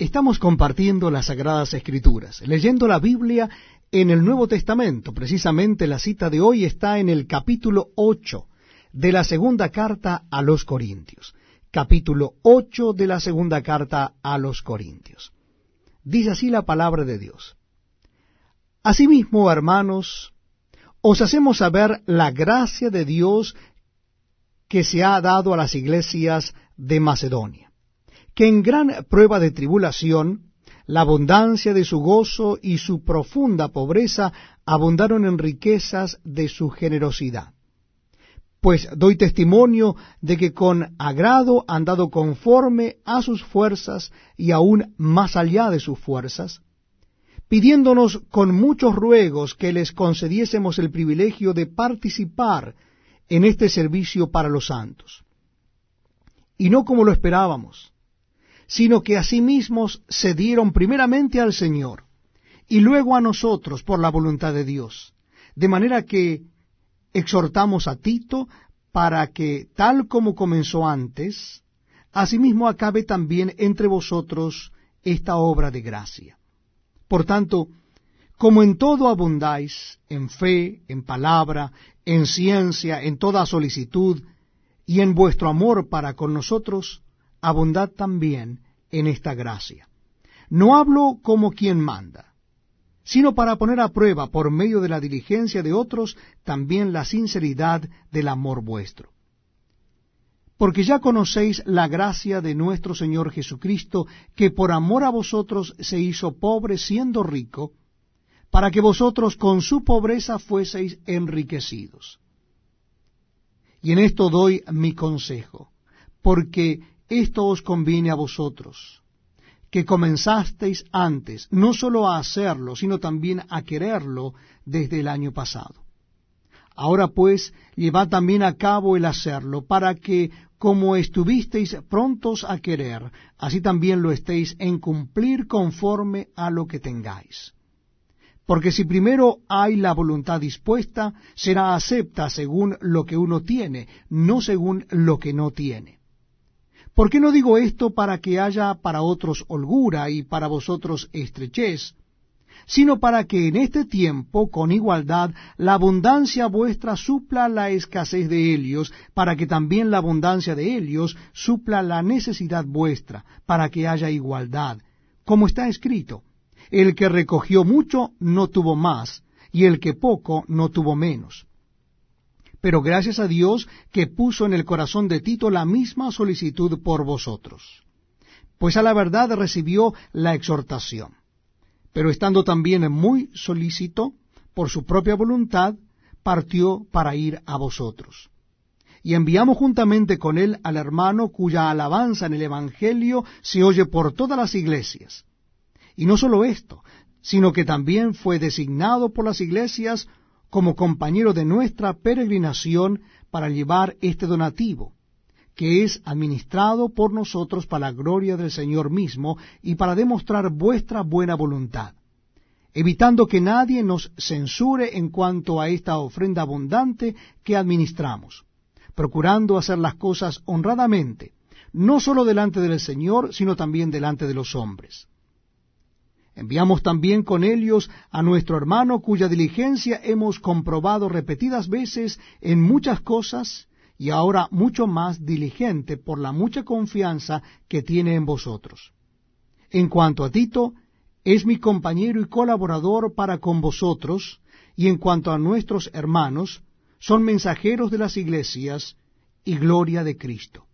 Estamos compartiendo las Sagradas Escrituras, leyendo la Biblia en el Nuevo Testamento. Precisamente la cita de hoy está en el capítulo 8 de la segunda carta a los Corintios. Capítulo 8 de la segunda carta a los Corintios. Dice así la palabra de Dios. Asimismo, hermanos, os hacemos saber la gracia de Dios que se ha dado a las iglesias de Macedonia que en gran prueba de tribulación, la abundancia de su gozo y su profunda pobreza abundaron en riquezas de su generosidad. Pues doy testimonio de que con agrado han dado conforme a sus fuerzas y aún más allá de sus fuerzas, pidiéndonos con muchos ruegos que les concediésemos el privilegio de participar en este servicio para los santos. Y no como lo esperábamos, sino que asimismo se dieron primeramente al Señor y luego a nosotros por la voluntad de Dios. De manera que exhortamos a Tito para que, tal como comenzó antes, asimismo acabe también entre vosotros esta obra de gracia. Por tanto, como en todo abundáis, en fe, en palabra, en ciencia, en toda solicitud, y en vuestro amor para con nosotros, abundad también en esta gracia. No hablo como quien manda, sino para poner a prueba por medio de la diligencia de otros también la sinceridad del amor vuestro. Porque ya conocéis la gracia de nuestro Señor Jesucristo, que por amor a vosotros se hizo pobre siendo rico, para que vosotros con su pobreza fueseis enriquecidos. Y en esto doy mi consejo, porque esto os conviene a vosotros, que comenzasteis antes, no sólo a hacerlo, sino también a quererlo desde el año pasado. Ahora pues, llevad también a cabo el hacerlo, para que, como estuvisteis prontos a querer, así también lo estéis en cumplir conforme a lo que tengáis. Porque si primero hay la voluntad dispuesta, será acepta según lo que uno tiene, no según lo que no tiene. ¿Por qué no digo esto para que haya para otros holgura y para vosotros estrechez, sino para que en este tiempo, con igualdad, la abundancia vuestra supla la escasez de ellos, para que también la abundancia de ellos supla la necesidad vuestra, para que haya igualdad, como está escrito, el que recogió mucho no tuvo más, y el que poco no tuvo menos pero gracias a Dios que puso en el corazón de Tito la misma solicitud por vosotros. Pues a la verdad recibió la exhortación, pero estando también muy solícito, por su propia voluntad, partió para ir a vosotros. Y enviamos juntamente con él al hermano cuya alabanza en el Evangelio se oye por todas las iglesias. Y no solo esto, sino que también fue designado por las iglesias como compañero de nuestra peregrinación para llevar este donativo, que es administrado por nosotros para la gloria del Señor mismo y para demostrar vuestra buena voluntad, evitando que nadie nos censure en cuanto a esta ofrenda abundante que administramos, procurando hacer las cosas honradamente, no sólo delante del Señor, sino también delante de los hombres Enviamos también con ellos a nuestro hermano cuya diligencia hemos comprobado repetidas veces en muchas cosas y ahora mucho más diligente por la mucha confianza que tiene en vosotros. En cuanto a Tito, es mi compañero y colaborador para con vosotros, y en cuanto a nuestros hermanos, son mensajeros de las iglesias y gloria de Cristo